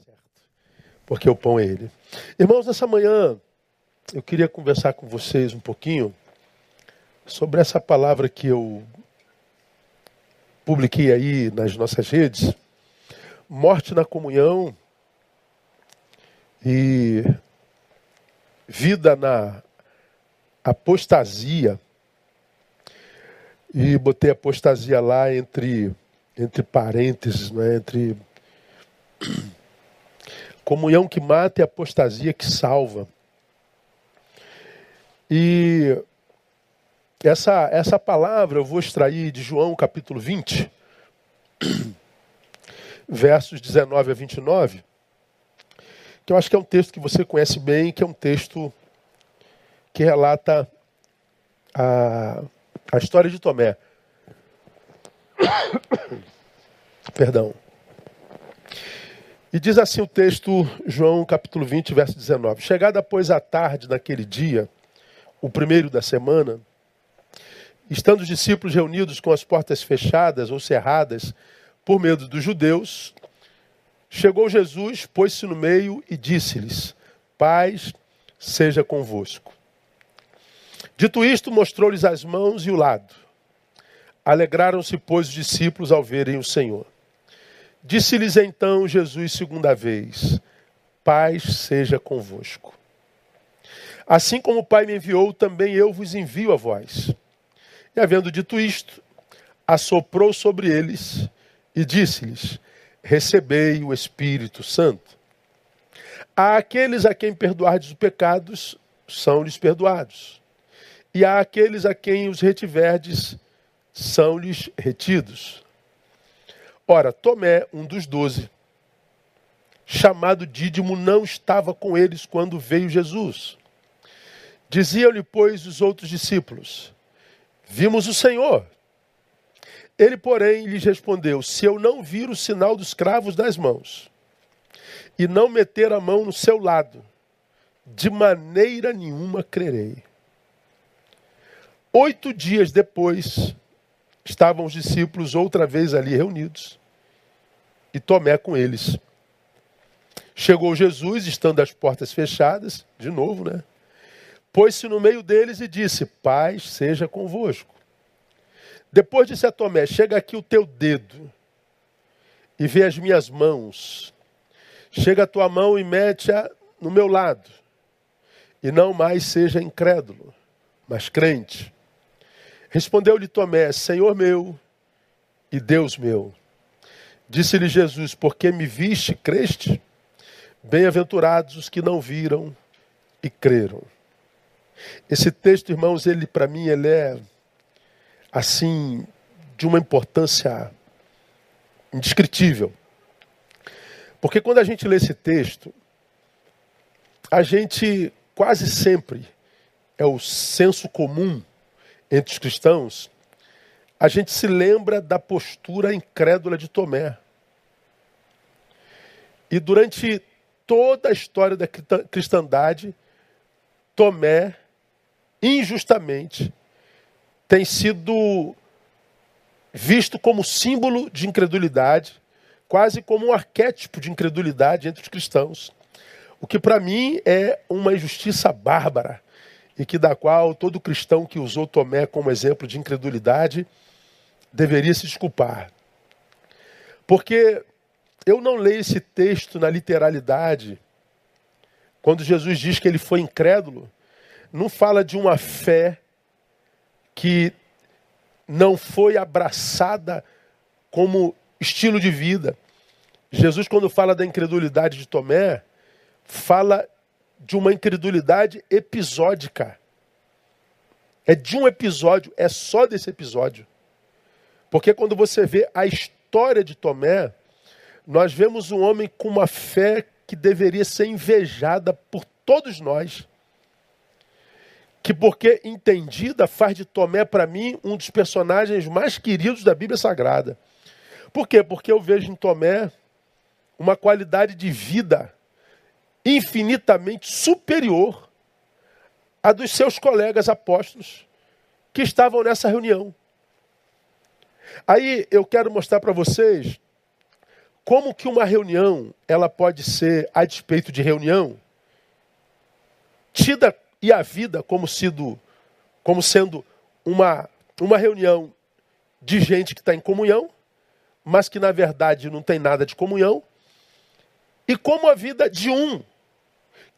É certo. Porque o pão é ele. Irmãos, nessa manhã eu queria conversar com vocês um pouquinho sobre essa palavra que eu publiquei aí nas nossas redes. Morte na comunhão e vida na apostasia. E botei apostasia lá entre, entre parênteses, né? entre comunhão que mata e apostasia que salva. E essa, essa palavra eu vou extrair de João capítulo 20, versos 19 a 29, que eu acho que é um texto que você conhece bem, que é um texto que relata a, a história de Tomé. Perdão. E diz assim o texto, João capítulo 20, verso 19: Chegada, pois, a tarde naquele dia, o primeiro da semana, estando os discípulos reunidos com as portas fechadas ou cerradas por medo dos judeus, chegou Jesus, pôs-se no meio e disse-lhes: Paz seja convosco. Dito isto, mostrou-lhes as mãos e o lado. Alegraram-se, pois, os discípulos ao verem o Senhor. Disse-lhes então Jesus segunda vez: Paz seja convosco. Assim como o Pai me enviou, também eu vos envio a vós. E havendo dito isto, assoprou sobre eles e disse-lhes: Recebei o Espírito Santo. A aqueles a quem perdoardes os pecados, são-lhes perdoados. E a aqueles a quem os retiverdes, são-lhes retidos. Ora, Tomé, um dos doze, chamado Dídimo, não estava com eles quando veio Jesus. Diziam-lhe, pois, os outros discípulos: Vimos o Senhor. Ele, porém, lhes respondeu: Se eu não vir o sinal dos cravos das mãos, e não meter a mão no seu lado, de maneira nenhuma crerei. Oito dias depois, estavam os discípulos outra vez ali reunidos e Tomé com eles. Chegou Jesus, estando as portas fechadas, de novo, né? Pôs-se no meio deles e disse: Paz seja convosco. Depois disse a Tomé: Chega aqui o teu dedo e vê as minhas mãos. Chega a tua mão e mete-a no meu lado. E não mais seja incrédulo, mas crente. Respondeu-lhe Tomé: Senhor meu e Deus meu. Disse-lhe Jesus: Porque me viste, creste? Bem-aventurados os que não viram e creram. Esse texto, irmãos, ele para mim ele é assim de uma importância indescritível. Porque quando a gente lê esse texto, a gente quase sempre é o senso comum entre os cristãos, a gente se lembra da postura incrédula de Tomé. E durante toda a história da cristandade, Tomé, injustamente, tem sido visto como símbolo de incredulidade, quase como um arquétipo de incredulidade entre os cristãos. O que para mim é uma injustiça bárbara e que da qual todo cristão que usou Tomé como exemplo de incredulidade deveria se desculpar. Porque eu não leio esse texto na literalidade. Quando Jesus diz que ele foi incrédulo, não fala de uma fé que não foi abraçada como estilo de vida. Jesus, quando fala da incredulidade de Tomé, fala de uma incredulidade episódica. É de um episódio, é só desse episódio. Porque quando você vê a história de Tomé, nós vemos um homem com uma fé que deveria ser invejada por todos nós. Que, porque entendida, faz de Tomé, para mim, um dos personagens mais queridos da Bíblia Sagrada. Por quê? Porque eu vejo em Tomé uma qualidade de vida infinitamente superior à dos seus colegas apóstolos que estavam nessa reunião. Aí eu quero mostrar para vocês como que uma reunião ela pode ser, a despeito de reunião, tida e a vida como, sido, como sendo uma, uma reunião de gente que está em comunhão, mas que na verdade não tem nada de comunhão, e como a vida de um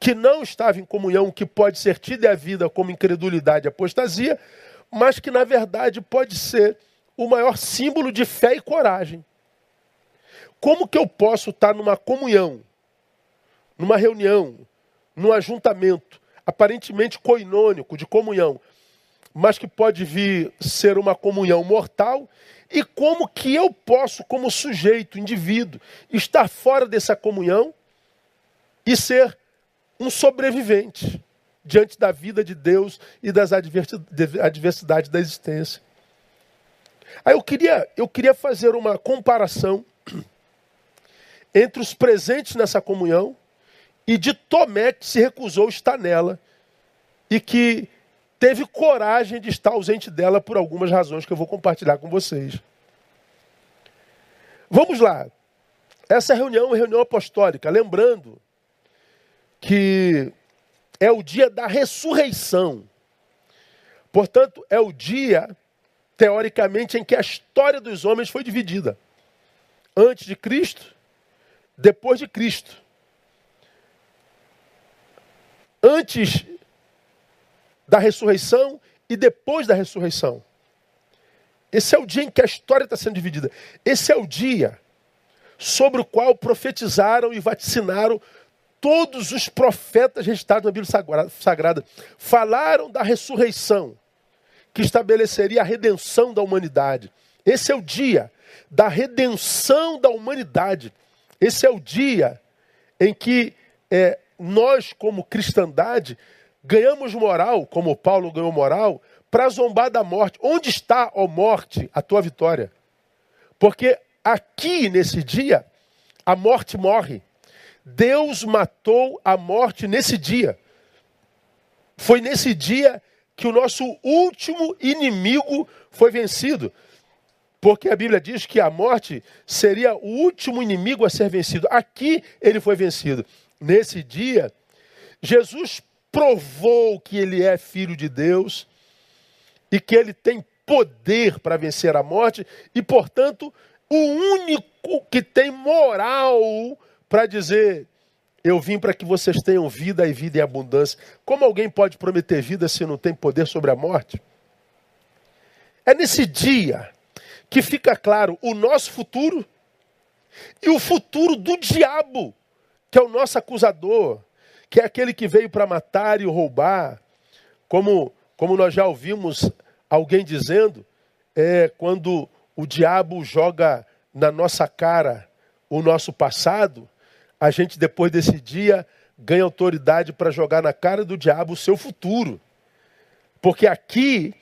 que não estava em comunhão, que pode ser tida a vida como incredulidade e apostasia, mas que na verdade pode ser o maior símbolo de fé e coragem. Como que eu posso estar numa comunhão, numa reunião, num ajuntamento, aparentemente coinônico, de comunhão, mas que pode vir ser uma comunhão mortal, e como que eu posso, como sujeito, indivíduo, estar fora dessa comunhão e ser um sobrevivente diante da vida de Deus e das adversidades da existência. Aí eu queria, eu queria fazer uma comparação entre os presentes nessa comunhão e de Tomé que se recusou estar nela e que teve coragem de estar ausente dela por algumas razões que eu vou compartilhar com vocês. Vamos lá. Essa reunião é uma reunião apostólica, lembrando que é o dia da ressurreição. Portanto, é o dia, teoricamente, em que a história dos homens foi dividida. Antes de Cristo depois de Cristo. Antes da ressurreição e depois da ressurreição. Esse é o dia em que a história está sendo dividida. Esse é o dia sobre o qual profetizaram e vaticinaram todos os profetas registrados na Bíblia Sagrada. Falaram da ressurreição, que estabeleceria a redenção da humanidade. Esse é o dia da redenção da humanidade. Esse é o dia em que é, nós, como cristandade, ganhamos moral, como Paulo ganhou moral, para zombar da morte. Onde está, ó morte, a tua vitória? Porque aqui, nesse dia, a morte morre. Deus matou a morte nesse dia. Foi nesse dia que o nosso último inimigo foi vencido. Porque a Bíblia diz que a morte seria o último inimigo a ser vencido. Aqui ele foi vencido. Nesse dia, Jesus provou que ele é filho de Deus e que ele tem poder para vencer a morte e, portanto, o único que tem moral para dizer: Eu vim para que vocês tenham vida e vida em abundância. Como alguém pode prometer vida se não tem poder sobre a morte? É nesse dia que fica claro o nosso futuro e o futuro do diabo, que é o nosso acusador, que é aquele que veio para matar e roubar, como, como nós já ouvimos alguém dizendo, é quando o diabo joga na nossa cara o nosso passado, a gente depois desse dia ganha autoridade para jogar na cara do diabo o seu futuro. Porque aqui,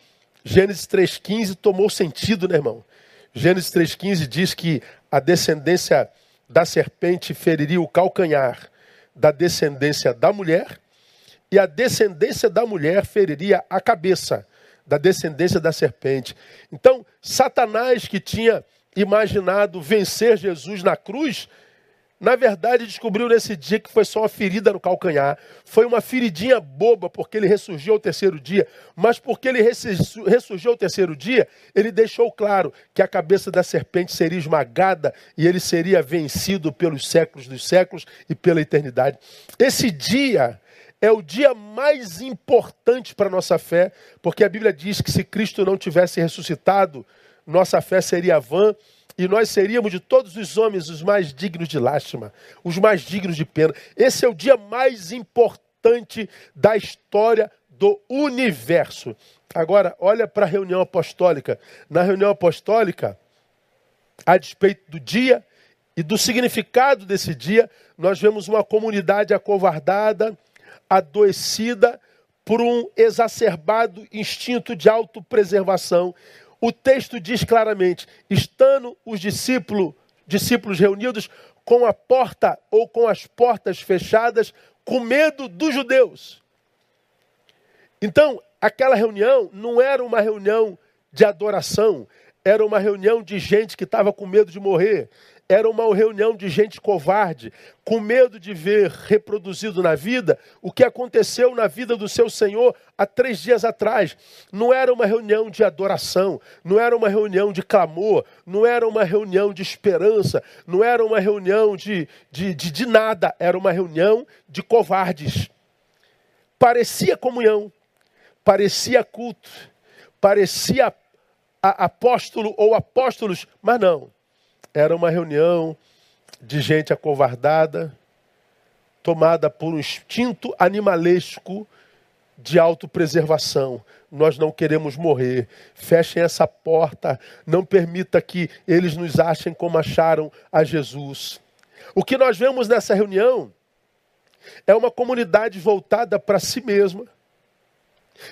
Gênesis 3,15 tomou sentido, né, irmão? Gênesis 3,15 diz que a descendência da serpente feriria o calcanhar da descendência da mulher, e a descendência da mulher feriria a cabeça da descendência da serpente. Então, Satanás, que tinha imaginado vencer Jesus na cruz, na verdade, descobriu nesse dia que foi só uma ferida no calcanhar. Foi uma feridinha boba, porque ele ressurgiu ao terceiro dia. Mas porque ele ressurgiu ao terceiro dia, ele deixou claro que a cabeça da serpente seria esmagada e ele seria vencido pelos séculos dos séculos e pela eternidade. Esse dia é o dia mais importante para a nossa fé, porque a Bíblia diz que se Cristo não tivesse ressuscitado, nossa fé seria vã e nós seríamos de todos os homens os mais dignos de lástima, os mais dignos de pena. Esse é o dia mais importante da história do universo. Agora, olha para a reunião apostólica. Na reunião apostólica, a despeito do dia e do significado desse dia, nós vemos uma comunidade acovardada, adoecida por um exacerbado instinto de autopreservação, o texto diz claramente: estando os discípulos, discípulos reunidos com a porta ou com as portas fechadas, com medo dos judeus. Então, aquela reunião não era uma reunião de adoração, era uma reunião de gente que estava com medo de morrer, era uma reunião de gente covarde, com medo de ver reproduzido na vida o que aconteceu na vida do seu Senhor há três dias atrás. Não era uma reunião de adoração, não era uma reunião de clamor, não era uma reunião de esperança, não era uma reunião de, de, de, de nada, era uma reunião de covardes. Parecia comunhão, parecia culto, parecia apóstolo ou apóstolos, mas não era uma reunião de gente acovardada, tomada por um instinto animalesco de autopreservação. Nós não queremos morrer. Fechem essa porta. Não permita que eles nos achem como acharam a Jesus. O que nós vemos nessa reunião é uma comunidade voltada para si mesma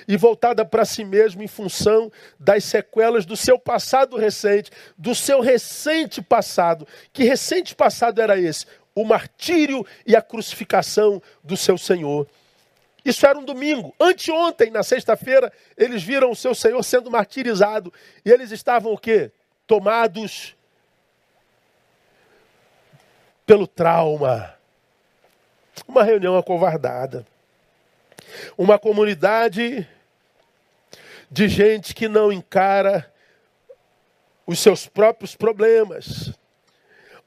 e voltada para si mesmo em função das sequelas do seu passado recente, do seu recente passado. Que recente passado era esse? O martírio e a crucificação do seu Senhor. Isso era um domingo. Anteontem, na sexta-feira, eles viram o seu Senhor sendo martirizado. E eles estavam o quê? Tomados pelo trauma. Uma reunião acovardada. Uma comunidade de gente que não encara os seus próprios problemas.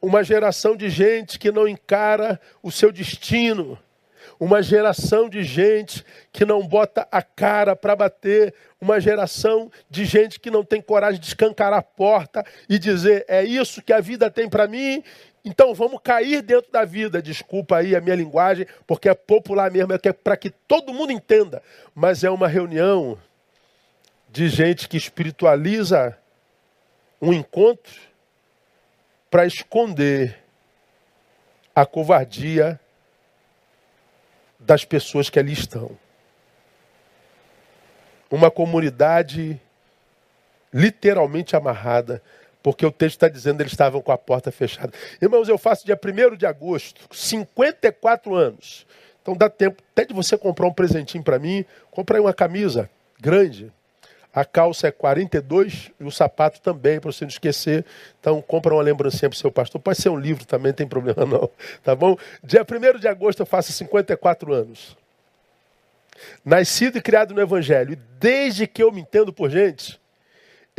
Uma geração de gente que não encara o seu destino. Uma geração de gente que não bota a cara para bater. Uma geração de gente que não tem coragem de escancarar a porta e dizer: é isso que a vida tem para mim então vamos cair dentro da vida. Desculpa aí a minha linguagem, porque é popular mesmo, é, é para que todo mundo entenda. Mas é uma reunião de gente que espiritualiza um encontro para esconder a covardia das pessoas que ali estão. Uma comunidade literalmente amarrada porque o texto está dizendo que eles estavam com a porta fechada. Irmãos, eu faço dia 1 de agosto, 54 anos. Então dá tempo até de você comprar um presentinho para mim. Comprei uma camisa grande. A calça é 42 e o sapato também, para você não esquecer. Então compra uma lembrancinha para o seu pastor. Pode ser um livro também, não tem problema não. Tá bom? Dia 1 de agosto eu faço 54 anos. Nascido e criado no Evangelho. E desde que eu me entendo por gente,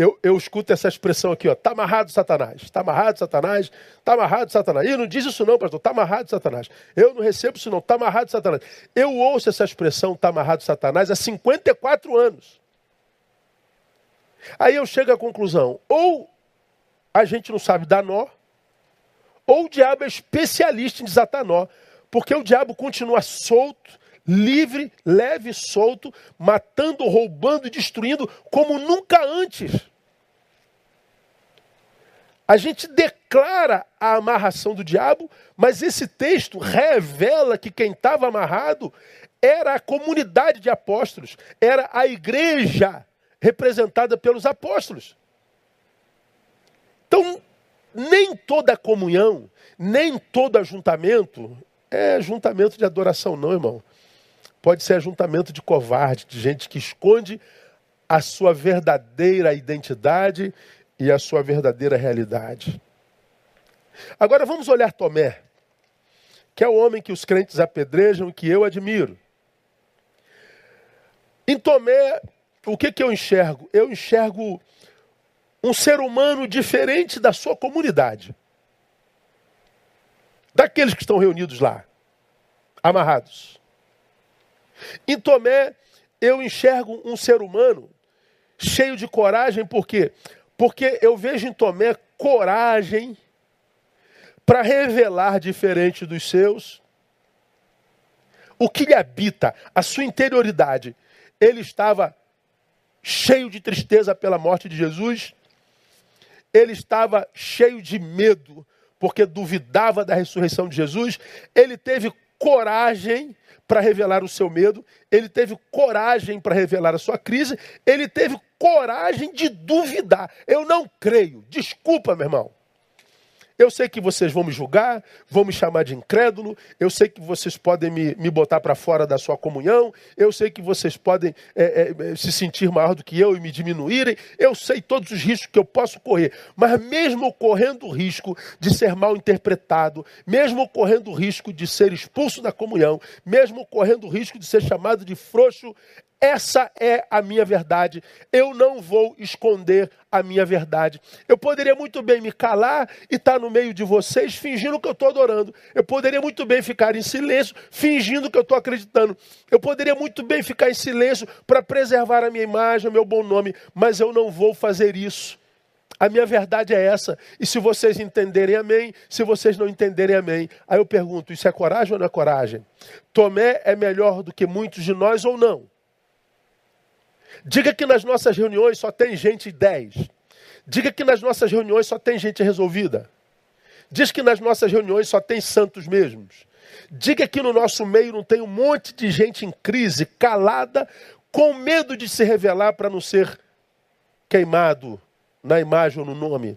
eu, eu escuto essa expressão aqui, ó, tá amarrado Satanás, tá amarrado Satanás, tá amarrado Satanás. E não diz isso não, pastor, tá amarrado Satanás. Eu não recebo isso não, tá amarrado Satanás. Eu ouço essa expressão, tá amarrado Satanás, há 54 anos. Aí eu chego à conclusão, ou a gente não sabe dar nó, ou o diabo é especialista em desatar nó, porque o diabo continua solto, livre, leve e solto, matando, roubando e destruindo como nunca antes. A gente declara a amarração do diabo, mas esse texto revela que quem estava amarrado era a comunidade de apóstolos, era a igreja representada pelos apóstolos. Então, nem toda comunhão, nem todo ajuntamento é ajuntamento de adoração, não, irmão. Pode ser ajuntamento de covarde, de gente que esconde a sua verdadeira identidade e a sua verdadeira realidade. Agora vamos olhar Tomé, que é o homem que os crentes apedrejam e que eu admiro. Em Tomé, o que, que eu enxergo? Eu enxergo um ser humano diferente da sua comunidade. Daqueles que estão reunidos lá, amarrados. Em Tomé, eu enxergo um ser humano cheio de coragem, por quê? Porque eu vejo em Tomé coragem para revelar diferente dos seus o que lhe habita, a sua interioridade. Ele estava cheio de tristeza pela morte de Jesus, ele estava cheio de medo, porque duvidava da ressurreição de Jesus, ele teve coragem para revelar o seu medo, ele teve coragem para revelar a sua crise, ele teve coragem de duvidar. Eu não creio. Desculpa, meu irmão. Eu sei que vocês vão me julgar, vão me chamar de incrédulo, eu sei que vocês podem me, me botar para fora da sua comunhão, eu sei que vocês podem é, é, se sentir maior do que eu e me diminuírem, eu sei todos os riscos que eu posso correr, mas mesmo correndo o risco de ser mal interpretado, mesmo correndo o risco de ser expulso da comunhão, mesmo correndo o risco de ser chamado de frouxo, essa é a minha verdade. Eu não vou esconder a minha verdade. Eu poderia muito bem me calar e estar no meio de vocês fingindo que eu estou adorando. Eu poderia muito bem ficar em silêncio fingindo que eu estou acreditando. Eu poderia muito bem ficar em silêncio para preservar a minha imagem, o meu bom nome. Mas eu não vou fazer isso. A minha verdade é essa. E se vocês entenderem, amém. Se vocês não entenderem, amém. Aí eu pergunto: isso é coragem ou não é coragem? Tomé é melhor do que muitos de nós ou não? Diga que nas nossas reuniões só tem gente 10. Diga que nas nossas reuniões só tem gente resolvida. Diz que nas nossas reuniões só tem santos mesmos. Diga que no nosso meio não tem um monte de gente em crise, calada, com medo de se revelar para não ser queimado na imagem ou no nome.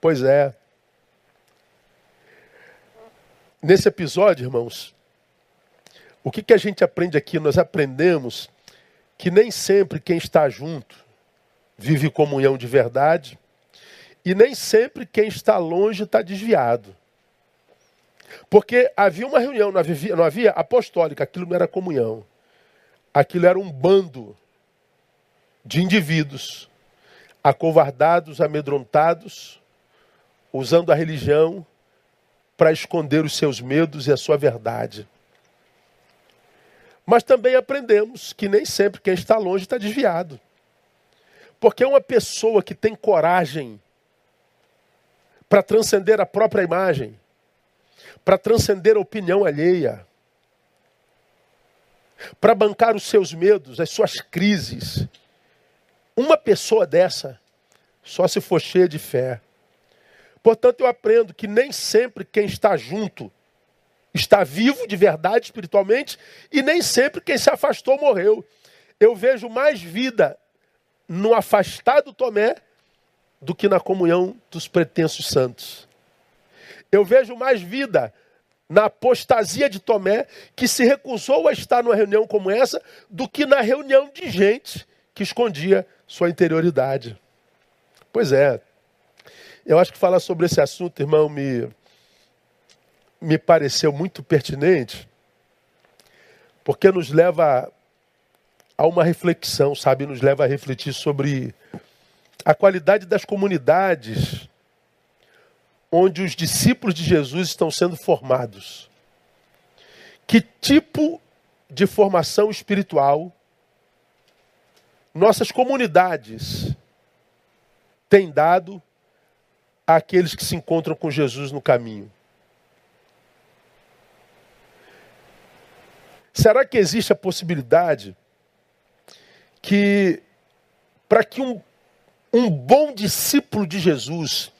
Pois é. Nesse episódio, irmãos, o que, que a gente aprende aqui? Nós aprendemos que nem sempre quem está junto vive comunhão de verdade e nem sempre quem está longe está desviado. Porque havia uma reunião, não havia, não havia apostólica, aquilo não era comunhão. Aquilo era um bando de indivíduos acovardados, amedrontados, usando a religião para esconder os seus medos e a sua verdade. Mas também aprendemos que nem sempre quem está longe está desviado. Porque uma pessoa que tem coragem para transcender a própria imagem, para transcender a opinião alheia, para bancar os seus medos, as suas crises, uma pessoa dessa só se for cheia de fé. Portanto, eu aprendo que nem sempre quem está junto está vivo de verdade espiritualmente e nem sempre quem se afastou morreu. Eu vejo mais vida no afastado Tomé do que na comunhão dos pretensos santos. Eu vejo mais vida na apostasia de Tomé, que se recusou a estar numa reunião como essa, do que na reunião de gente que escondia sua interioridade. Pois é. Eu acho que falar sobre esse assunto, irmão, me, me pareceu muito pertinente, porque nos leva a uma reflexão, sabe? Nos leva a refletir sobre a qualidade das comunidades onde os discípulos de Jesus estão sendo formados. Que tipo de formação espiritual nossas comunidades têm dado àqueles que se encontram com Jesus no caminho? Será que existe a possibilidade que, para que um, um bom discípulo de Jesus,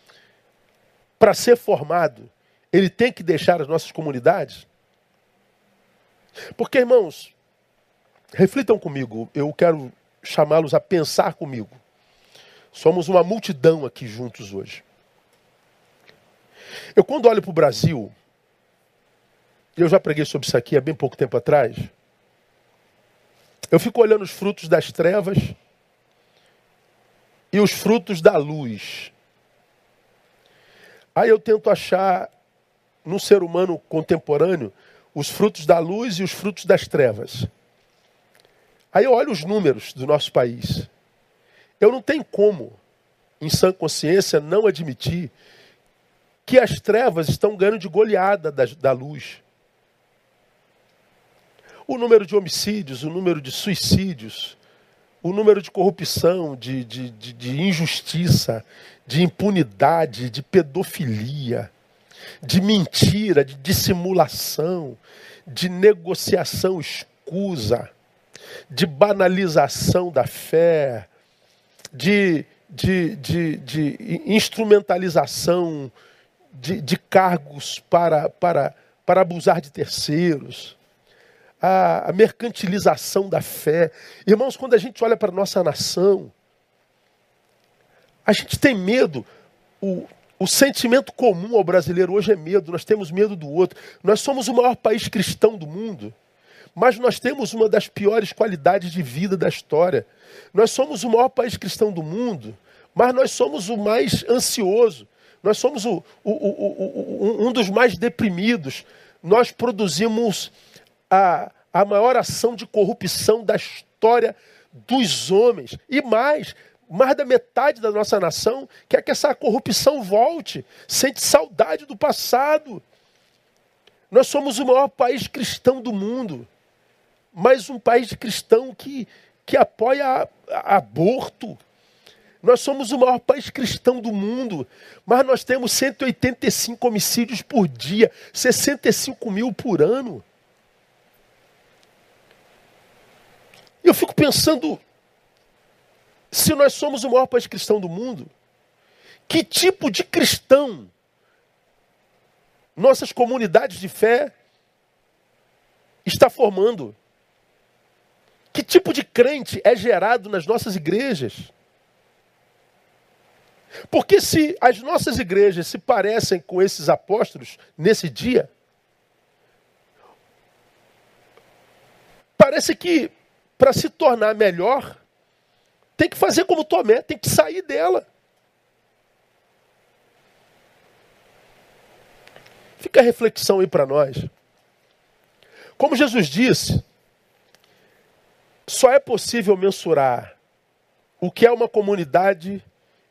para ser formado, ele tem que deixar as nossas comunidades? Porque, irmãos, reflitam comigo, eu quero chamá-los a pensar comigo. Somos uma multidão aqui juntos hoje. Eu, quando olho para o Brasil, eu já preguei sobre isso aqui há bem pouco tempo atrás. Eu fico olhando os frutos das trevas e os frutos da luz. Aí eu tento achar no ser humano contemporâneo os frutos da luz e os frutos das trevas. Aí eu olho os números do nosso país. Eu não tenho como, em sã consciência, não admitir que as trevas estão ganhando de goleada da, da luz o número de homicídios, o número de suicídios, o número de corrupção, de, de, de, de injustiça, de impunidade, de pedofilia, de mentira, de dissimulação, de negociação escusa, de banalização da fé, de, de, de, de instrumentalização de, de cargos para, para, para abusar de terceiros a, mercantilização da fé. Irmãos, quando a gente olha para a nossa nação, a gente tem medo. O, o sentimento comum ao brasileiro hoje é medo, nós temos medo do outro. Nós somos o maior país cristão do mundo, mas nós temos uma das piores qualidades de vida da história. Nós somos o maior país cristão do mundo, mas nós somos o mais ansioso, nós somos o, o, o, um dos mais deprimidos. Nós produzimos a, a maior ação de corrupção da história dos homens. E mais, mais da metade da nossa nação quer que essa corrupção volte, sente saudade do passado. Nós somos o maior país cristão do mundo, mas um país cristão que, que apoia a, a aborto. Nós somos o maior país cristão do mundo, mas nós temos 185 homicídios por dia, 65 mil por ano. Eu fico pensando, se nós somos o maior país cristão do mundo, que tipo de cristão nossas comunidades de fé está formando? Que tipo de crente é gerado nas nossas igrejas? Porque se as nossas igrejas se parecem com esses apóstolos nesse dia, parece que para se tornar melhor, tem que fazer como Tomé, tem que sair dela. Fica a reflexão aí para nós. Como Jesus disse, só é possível mensurar o que é uma comunidade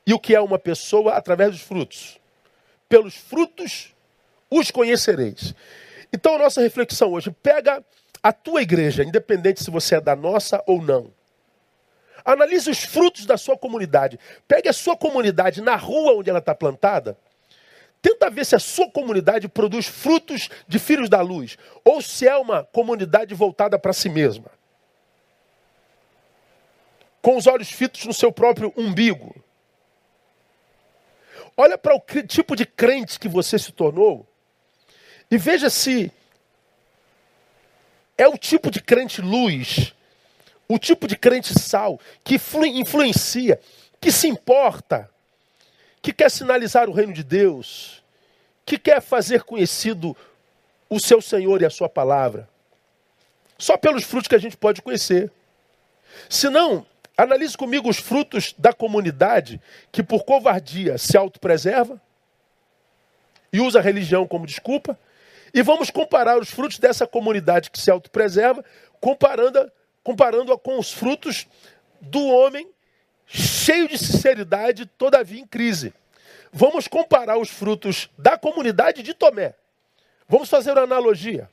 e o que é uma pessoa através dos frutos. Pelos frutos os conhecereis. Então nossa reflexão hoje pega a tua igreja, independente se você é da nossa ou não. Analise os frutos da sua comunidade. Pegue a sua comunidade na rua onde ela está plantada. Tenta ver se a sua comunidade produz frutos de filhos da luz. Ou se é uma comunidade voltada para si mesma. Com os olhos fitos no seu próprio umbigo. Olha para o tipo de crente que você se tornou. E veja se é o tipo de crente luz o tipo de crente sal que influencia, que se importa, que quer sinalizar o reino de Deus, que quer fazer conhecido o seu Senhor e a sua palavra. Só pelos frutos que a gente pode conhecer. Se não, analise comigo os frutos da comunidade que por covardia se autopreserva e usa a religião como desculpa, e vamos comparar os frutos dessa comunidade que se autopreserva, comparando comparando-a com os frutos do homem cheio de sinceridade, todavia em crise. Vamos comparar os frutos da comunidade de Tomé. Vamos fazer uma analogia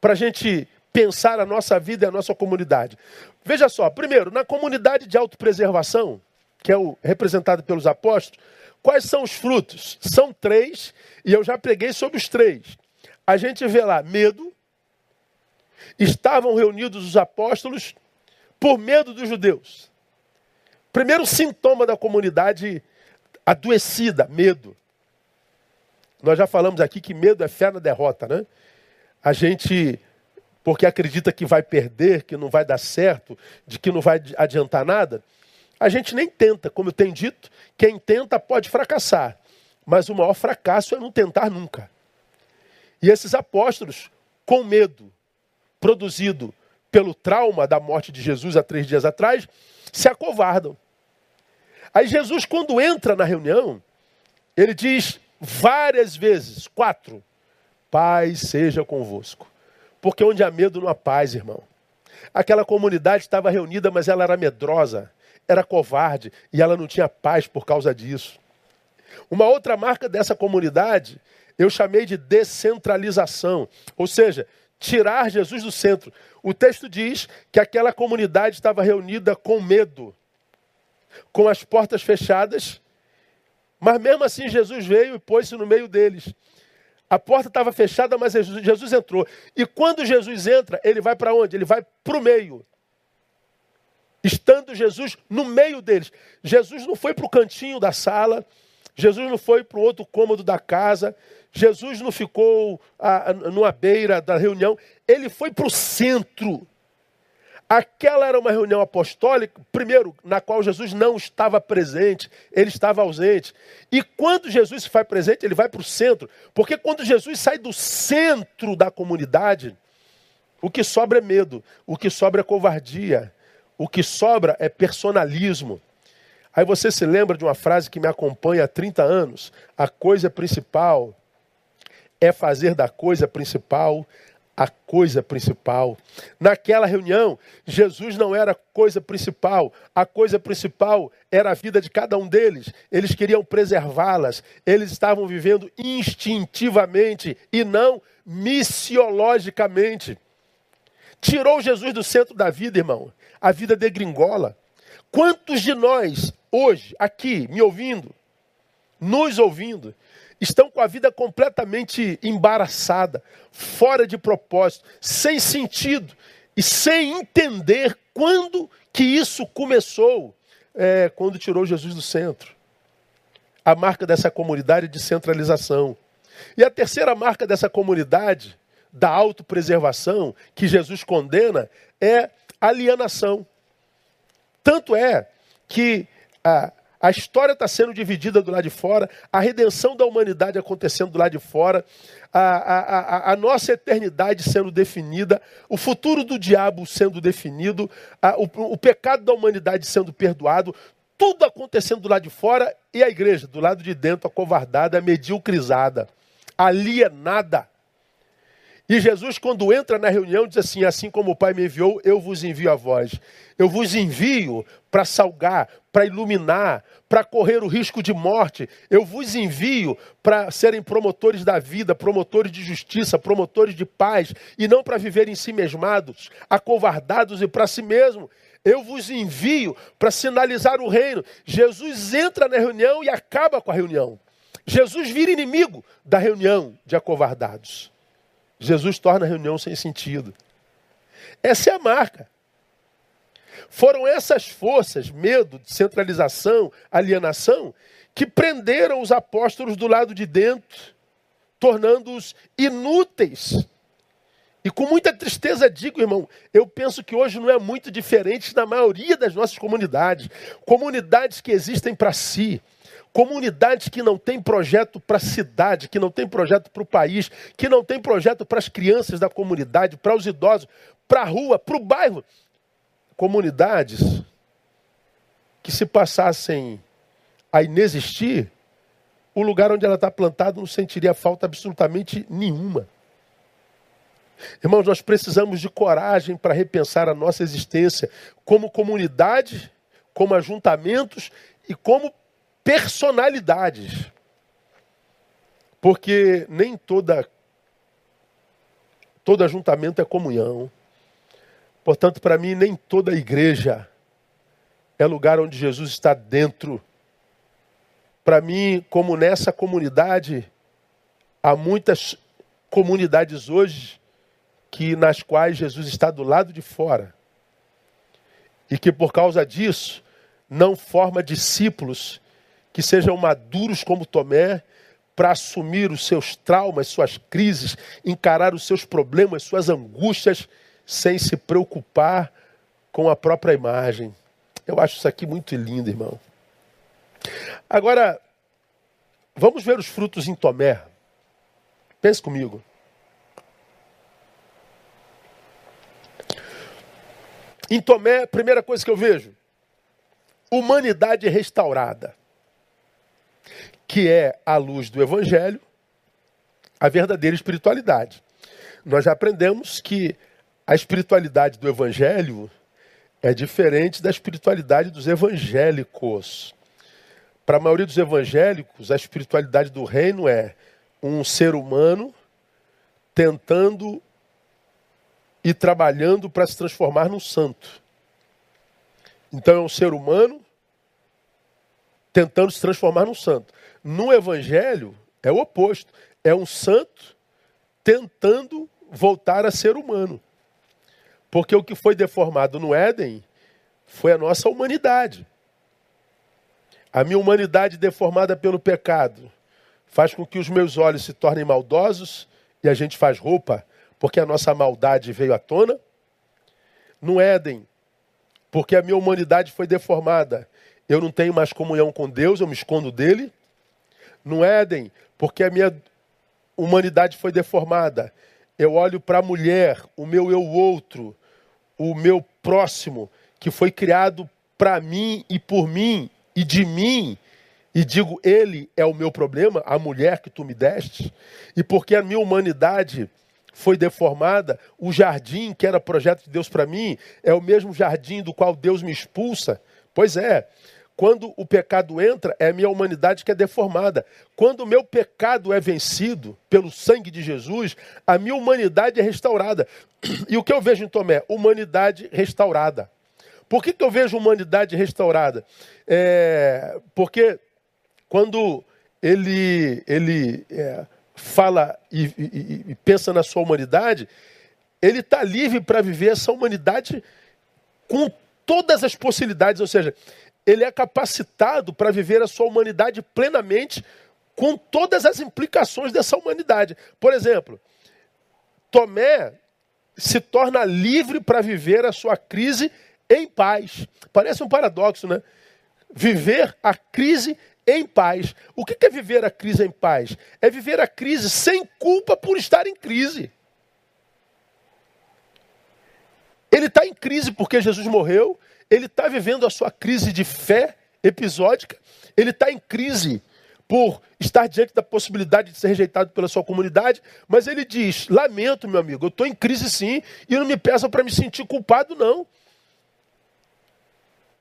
para a gente pensar a nossa vida e a nossa comunidade. Veja só, primeiro, na comunidade de autopreservação, que é o representado pelos apóstolos, quais são os frutos? São três, e eu já preguei sobre os três. A gente vê lá medo, estavam reunidos os apóstolos por medo dos judeus. Primeiro sintoma da comunidade adoecida, medo. Nós já falamos aqui que medo é fé na derrota, né? A gente, porque acredita que vai perder, que não vai dar certo, de que não vai adiantar nada, a gente nem tenta. Como eu tenho dito, quem tenta pode fracassar. Mas o maior fracasso é não tentar nunca. E esses apóstolos, com medo, produzido pelo trauma da morte de Jesus há três dias atrás, se acovardam. Aí Jesus, quando entra na reunião, ele diz várias vezes, quatro, paz seja convosco. Porque onde há medo não há paz, irmão. Aquela comunidade estava reunida, mas ela era medrosa, era covarde e ela não tinha paz por causa disso. Uma outra marca dessa comunidade eu chamei de descentralização, ou seja, tirar Jesus do centro. O texto diz que aquela comunidade estava reunida com medo, com as portas fechadas, mas mesmo assim Jesus veio e pôs-se no meio deles. A porta estava fechada, mas Jesus entrou. E quando Jesus entra, ele vai para onde? Ele vai para o meio. Estando Jesus no meio deles. Jesus não foi para o cantinho da sala, Jesus não foi para o outro cômodo da casa, Jesus não ficou a, a, numa beira da reunião, ele foi para o centro. Aquela era uma reunião apostólica, primeiro, na qual Jesus não estava presente, ele estava ausente. E quando Jesus se faz presente, ele vai para o centro. Porque quando Jesus sai do centro da comunidade, o que sobra é medo, o que sobra é covardia, o que sobra é personalismo. Aí você se lembra de uma frase que me acompanha há 30 anos: a coisa principal é fazer da coisa principal a coisa principal. Naquela reunião, Jesus não era coisa principal, a coisa principal era a vida de cada um deles. Eles queriam preservá-las, eles estavam vivendo instintivamente e não missiologicamente. Tirou Jesus do centro da vida, irmão. A vida degringola. Quantos de nós, hoje, aqui, me ouvindo, nos ouvindo, estão com a vida completamente embaraçada, fora de propósito, sem sentido e sem entender quando que isso começou, é, quando tirou Jesus do centro. A marca dessa comunidade é de centralização. E a terceira marca dessa comunidade, da autopreservação, que Jesus condena, é alienação. Tanto é que a, a história está sendo dividida do lado de fora, a redenção da humanidade acontecendo do lado de fora, a, a, a, a nossa eternidade sendo definida, o futuro do diabo sendo definido, o, o pecado da humanidade sendo perdoado, tudo acontecendo do lado de fora e a igreja do lado de dentro, acovardada, mediocrizada, alienada. E Jesus, quando entra na reunião, diz assim: Assim como o Pai me enviou, eu vos envio a vós. Eu vos envio para salgar, para iluminar, para correr o risco de morte. Eu vos envio para serem promotores da vida, promotores de justiça, promotores de paz, e não para viverem em si mesmados, acovardados e para si mesmo. Eu vos envio para sinalizar o reino. Jesus entra na reunião e acaba com a reunião. Jesus vira inimigo da reunião de acovardados. Jesus torna a reunião sem sentido. Essa é a marca. Foram essas forças, medo, centralização, alienação, que prenderam os apóstolos do lado de dentro, tornando-os inúteis. E com muita tristeza digo, irmão, eu penso que hoje não é muito diferente da maioria das nossas comunidades. Comunidades que existem para si, Comunidades que não têm projeto para a cidade, que não têm projeto para o país, que não têm projeto para as crianças da comunidade, para os idosos, para a rua, para o bairro. Comunidades que se passassem a inexistir, o lugar onde ela está plantada não sentiria falta absolutamente nenhuma. Irmãos, nós precisamos de coragem para repensar a nossa existência como comunidade, como ajuntamentos e como personalidades. Porque nem toda todo ajuntamento é comunhão. Portanto, para mim, nem toda igreja é lugar onde Jesus está dentro. Para mim, como nessa comunidade, há muitas comunidades hoje que nas quais Jesus está do lado de fora. E que por causa disso não forma discípulos que sejam maduros como Tomé, para assumir os seus traumas, suas crises, encarar os seus problemas, suas angústias, sem se preocupar com a própria imagem. Eu acho isso aqui muito lindo, irmão. Agora, vamos ver os frutos em Tomé. Pense comigo. Em Tomé, primeira coisa que eu vejo: humanidade restaurada que é a luz do Evangelho, a verdadeira espiritualidade. Nós já aprendemos que a espiritualidade do Evangelho é diferente da espiritualidade dos evangélicos. Para a maioria dos evangélicos, a espiritualidade do reino é um ser humano tentando e trabalhando para se transformar num santo. Então é um ser humano tentando se transformar num santo. No Evangelho, é o oposto. É um santo tentando voltar a ser humano. Porque o que foi deformado no Éden foi a nossa humanidade. A minha humanidade deformada pelo pecado faz com que os meus olhos se tornem maldosos e a gente faz roupa porque a nossa maldade veio à tona. No Éden, porque a minha humanidade foi deformada. Eu não tenho mais comunhão com Deus, eu me escondo dele. No Éden, porque a minha humanidade foi deformada. Eu olho para a mulher, o meu eu outro, o meu próximo, que foi criado para mim e por mim e de mim, e digo, ele é o meu problema, a mulher que tu me deste, e porque a minha humanidade foi deformada, o jardim que era projeto de Deus para mim é o mesmo jardim do qual Deus me expulsa. Pois é, quando o pecado entra, é a minha humanidade que é deformada. Quando o meu pecado é vencido pelo sangue de Jesus, a minha humanidade é restaurada. E o que eu vejo em Tomé? Humanidade restaurada. Por que, que eu vejo humanidade restaurada? É, porque quando ele, ele é, fala e, e, e pensa na sua humanidade, ele está livre para viver essa humanidade com todas as possibilidades, ou seja, ele é capacitado para viver a sua humanidade plenamente, com todas as implicações dessa humanidade. Por exemplo, Tomé se torna livre para viver a sua crise em paz. Parece um paradoxo, né? Viver a crise em paz. O que é viver a crise em paz? É viver a crise sem culpa por estar em crise. Ele está em crise porque Jesus morreu, ele está vivendo a sua crise de fé episódica, ele está em crise por estar diante da possibilidade de ser rejeitado pela sua comunidade, mas ele diz: Lamento, meu amigo, eu estou em crise sim, e não me peçam para me sentir culpado, não.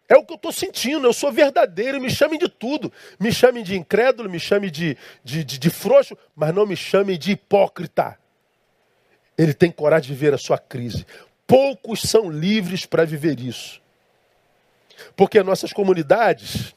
É o que eu estou sentindo, eu sou verdadeiro, me chamem de tudo. Me chamem de incrédulo, me chamem de, de, de, de frouxo, mas não me chamem de hipócrita. Ele tem coragem de ver a sua crise. Poucos são livres para viver isso. Porque nossas comunidades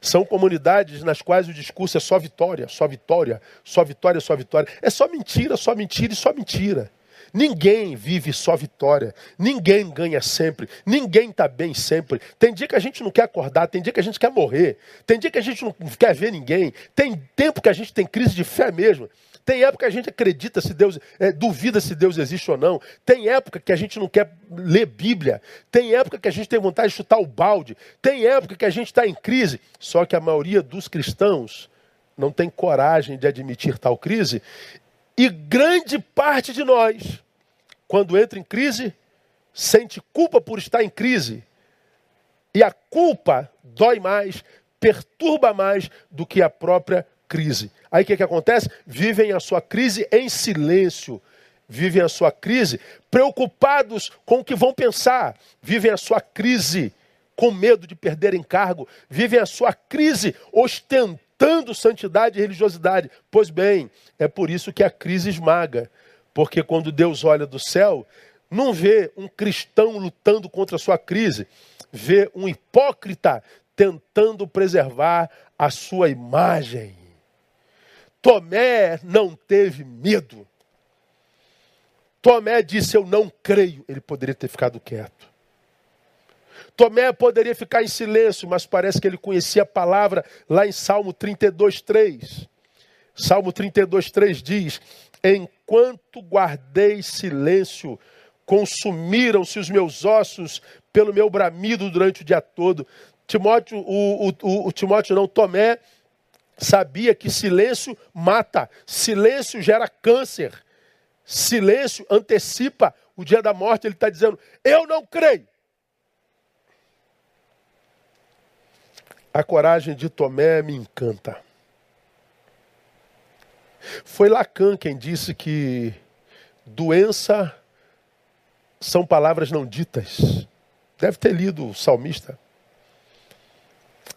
são comunidades nas quais o discurso é só vitória, só vitória, só vitória, só vitória. É só mentira, só mentira e só mentira. Ninguém vive só vitória. Ninguém ganha sempre. Ninguém está bem sempre. Tem dia que a gente não quer acordar, tem dia que a gente quer morrer. Tem dia que a gente não quer ver ninguém. Tem tempo que a gente tem crise de fé mesmo. Tem época que a gente acredita se Deus, é, duvida se Deus existe ou não. Tem época que a gente não quer ler Bíblia. Tem época que a gente tem vontade de chutar o balde. Tem época que a gente está em crise. Só que a maioria dos cristãos não tem coragem de admitir tal crise e grande parte de nós, quando entra em crise, sente culpa por estar em crise. E a culpa dói mais, perturba mais do que a própria crise. Aí o que, que acontece? Vivem a sua crise em silêncio. Vivem a sua crise preocupados com o que vão pensar. Vivem a sua crise com medo de perder encargo. Vivem a sua crise ostentando santidade e religiosidade. Pois bem, é por isso que a crise esmaga. Porque quando Deus olha do céu, não vê um cristão lutando contra a sua crise, vê um hipócrita tentando preservar a sua imagem. Tomé não teve medo. Tomé disse: Eu não creio. Ele poderia ter ficado quieto. Tomé poderia ficar em silêncio, mas parece que ele conhecia a palavra lá em Salmo 32, 3. Salmo 32, 3 diz: Enquanto guardei silêncio, consumiram-se os meus ossos pelo meu bramido durante o dia todo. Timóteo, o, o, o, Timóteo não, Tomé sabia que silêncio mata, silêncio gera câncer, silêncio antecipa o dia da morte. Ele está dizendo: Eu não creio. A coragem de Tomé me encanta. Foi Lacan quem disse que doença são palavras não ditas. Deve ter lido o salmista.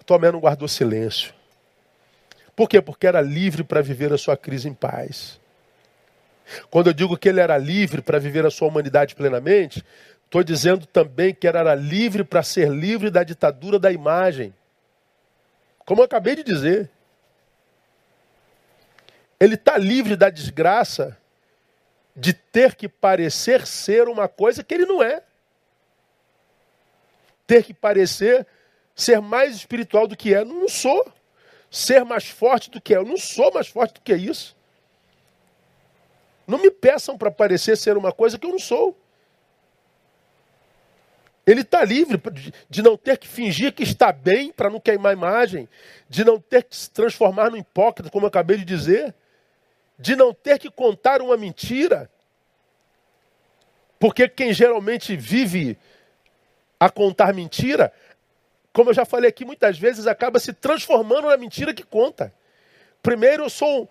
Tomé não guardou silêncio. Por quê? Porque era livre para viver a sua crise em paz. Quando eu digo que ele era livre para viver a sua humanidade plenamente, estou dizendo também que ele era livre para ser livre da ditadura da imagem. Como eu acabei de dizer. Ele está livre da desgraça de ter que parecer ser uma coisa que ele não é. Ter que parecer ser mais espiritual do que é. Não sou. Ser mais forte do que é. Eu não sou mais forte do que isso. Não me peçam para parecer ser uma coisa que eu não sou. Ele está livre de não ter que fingir que está bem para não queimar a imagem, de não ter que se transformar no hipócrita, como eu acabei de dizer, de não ter que contar uma mentira. Porque quem geralmente vive a contar mentira, como eu já falei aqui muitas vezes, acaba se transformando na mentira que conta. Primeiro eu sou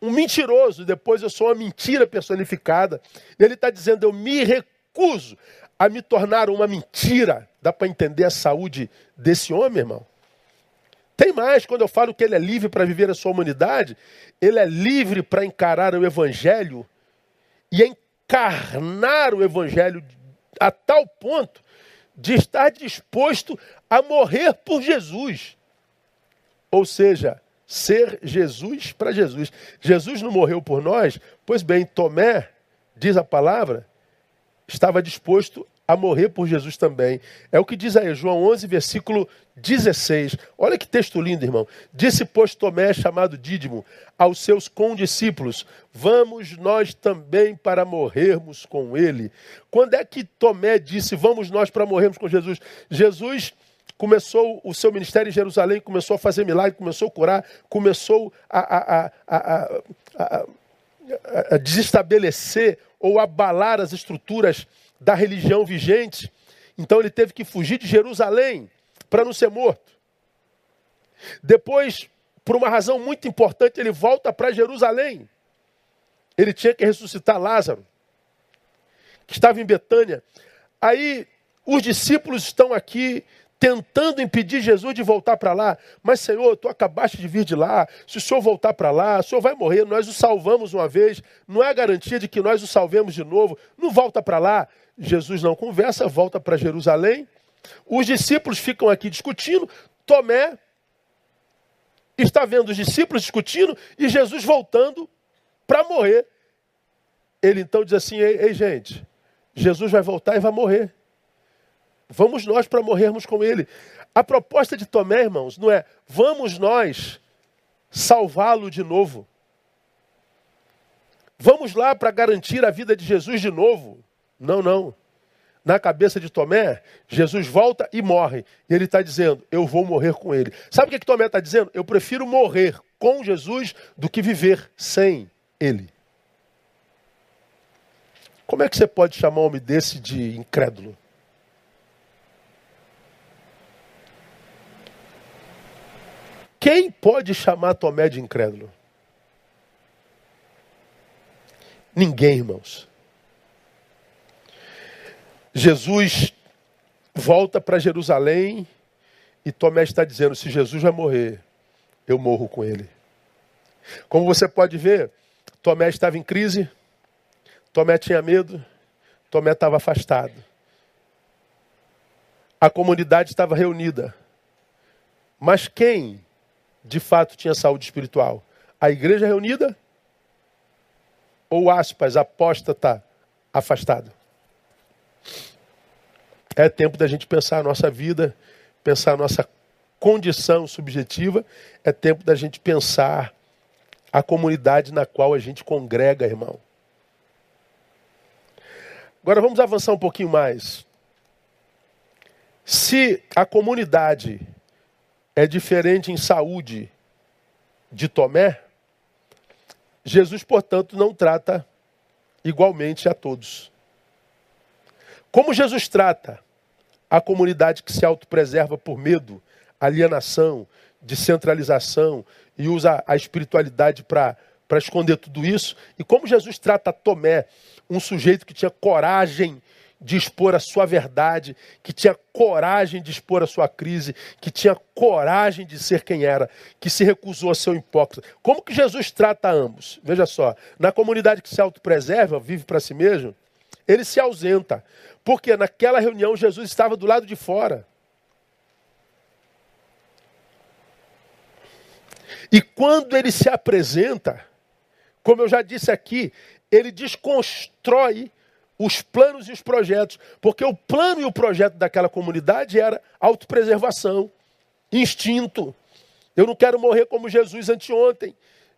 um mentiroso, depois eu sou uma mentira personificada. Ele está dizendo: eu me recuso a me tornar uma mentira. Dá para entender a saúde desse homem, irmão? Tem mais, quando eu falo que ele é livre para viver a sua humanidade, ele é livre para encarar o Evangelho e encarnar o Evangelho a tal ponto de estar disposto a morrer por Jesus. Ou seja, ser Jesus para Jesus. Jesus não morreu por nós? Pois bem, Tomé, diz a palavra, estava disposto a morrer por Jesus também. É o que diz aí, João 11, versículo 16. Olha que texto lindo, irmão. Disse, pois, Tomé, chamado Dídimo, aos seus condiscípulos: Vamos nós também para morrermos com ele. Quando é que Tomé disse: Vamos nós para morrermos com Jesus? Jesus começou o seu ministério em Jerusalém, começou a fazer milagres, começou a curar, começou a, a, a, a desestabelecer ou abalar as estruturas da religião vigente. Então ele teve que fugir de Jerusalém para não ser morto. Depois, por uma razão muito importante, ele volta para Jerusalém. Ele tinha que ressuscitar Lázaro, que estava em Betânia. Aí os discípulos estão aqui tentando impedir Jesus de voltar para lá. Mas, Senhor, tu acabaste de vir de lá. Se o Senhor voltar para lá, o Senhor vai morrer. Nós o salvamos uma vez. Não é garantia de que nós o salvemos de novo. Não volta para lá. Jesus não conversa, volta para Jerusalém. Os discípulos ficam aqui discutindo. Tomé está vendo os discípulos discutindo e Jesus voltando para morrer. Ele então diz assim: ei, ei, gente, Jesus vai voltar e vai morrer. Vamos nós para morrermos com ele. A proposta de Tomé, irmãos, não é vamos nós salvá-lo de novo. Vamos lá para garantir a vida de Jesus de novo. Não, não. Na cabeça de Tomé, Jesus volta e morre. E ele está dizendo: Eu vou morrer com ele. Sabe o que, que Tomé está dizendo? Eu prefiro morrer com Jesus do que viver sem ele. Como é que você pode chamar um homem desse de incrédulo? Quem pode chamar Tomé de incrédulo? Ninguém, irmãos. Jesus volta para Jerusalém e Tomé está dizendo: se Jesus vai morrer, eu morro com ele. Como você pode ver, Tomé estava em crise, Tomé tinha medo, Tomé estava afastado. A comunidade estava reunida. Mas quem de fato tinha saúde espiritual? A igreja reunida? Ou aspas, apóstata afastado? É tempo da gente pensar a nossa vida, pensar a nossa condição subjetiva, é tempo da gente pensar a comunidade na qual a gente congrega, irmão. Agora vamos avançar um pouquinho mais. Se a comunidade é diferente em saúde de Tomé, Jesus, portanto, não trata igualmente a todos. Como Jesus trata a comunidade que se autopreserva por medo, alienação, descentralização e usa a espiritualidade para esconder tudo isso, e como Jesus trata Tomé, um sujeito que tinha coragem de expor a sua verdade, que tinha coragem de expor a sua crise, que tinha coragem de ser quem era, que se recusou a ser um hipócrita. Como que Jesus trata ambos? Veja só, na comunidade que se autopreserva, vive para si mesmo, ele se ausenta. Porque naquela reunião Jesus estava do lado de fora. E quando ele se apresenta, como eu já disse aqui, ele desconstrói os planos e os projetos, porque o plano e o projeto daquela comunidade era autopreservação, instinto. Eu não quero morrer como Jesus anteontem.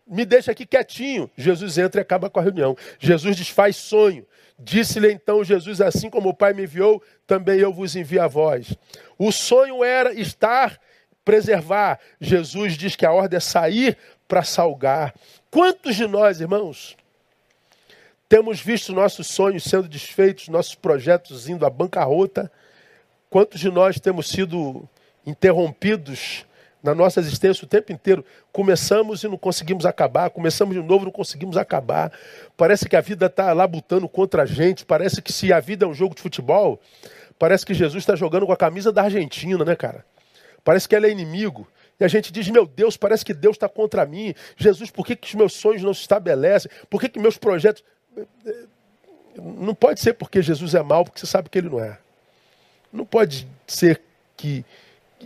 Me deixa aqui quietinho. Jesus entra e acaba com a reunião. Jesus desfaz sonho. Disse-lhe então Jesus: Assim como o Pai me enviou, também eu vos envio a vós. O sonho era estar, preservar. Jesus diz que a ordem é sair para salgar. Quantos de nós, irmãos, temos visto nossos sonhos sendo desfeitos, nossos projetos indo à bancarrota? Quantos de nós temos sido interrompidos na nossa existência o tempo inteiro? Começamos e não conseguimos acabar, começamos de novo e não conseguimos acabar. Parece que a vida está lá butando contra a gente, parece que se a vida é um jogo de futebol, parece que Jesus está jogando com a camisa da Argentina, né, cara? Parece que ela é inimigo. E a gente diz, meu Deus, parece que Deus está contra mim. Jesus, por que, que os meus sonhos não se estabelecem? Por que, que meus projetos. Não pode ser porque Jesus é mau, porque você sabe que ele não é. Não pode ser que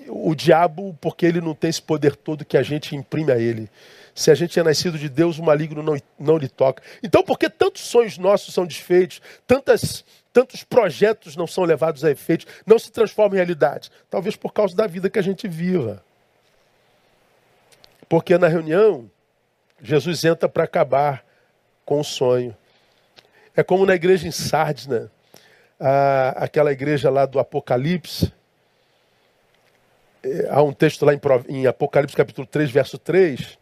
o diabo, porque ele não tem esse poder todo que a gente imprime a ele. Se a gente é nascido de Deus, o maligno não, não lhe toca. Então, por que tantos sonhos nossos são desfeitos, tantas, tantos projetos não são levados a efeito, não se transformam em realidade? Talvez por causa da vida que a gente viva. Porque na reunião, Jesus entra para acabar com o sonho. É como na igreja em Sardes, né? Aquela igreja lá do Apocalipse. É, há um texto lá em, Apocalipse capítulo 3, verso 3,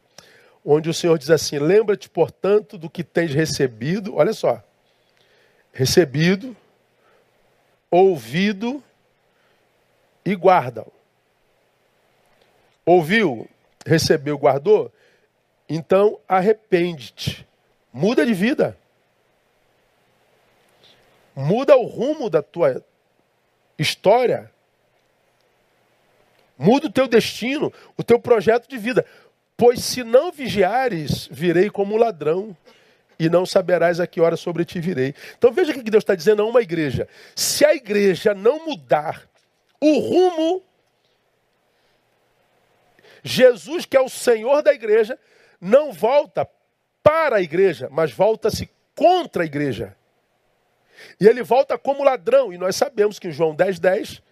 onde o Senhor diz assim: Lembra-te, portanto, do que tens recebido, olha só, recebido, ouvido e guarda-o. Ouviu, recebeu, guardou? Então arrepende-te, muda de vida. Muda o rumo da tua história. Muda o teu destino, o teu projeto de vida. Pois se não vigiares, virei como ladrão e não saberás a que hora sobre ti virei. Então veja o que Deus está dizendo a uma igreja. Se a igreja não mudar o rumo, Jesus, que é o Senhor da igreja, não volta para a igreja, mas volta-se contra a igreja. E ele volta como ladrão. E nós sabemos que em João 10, 10,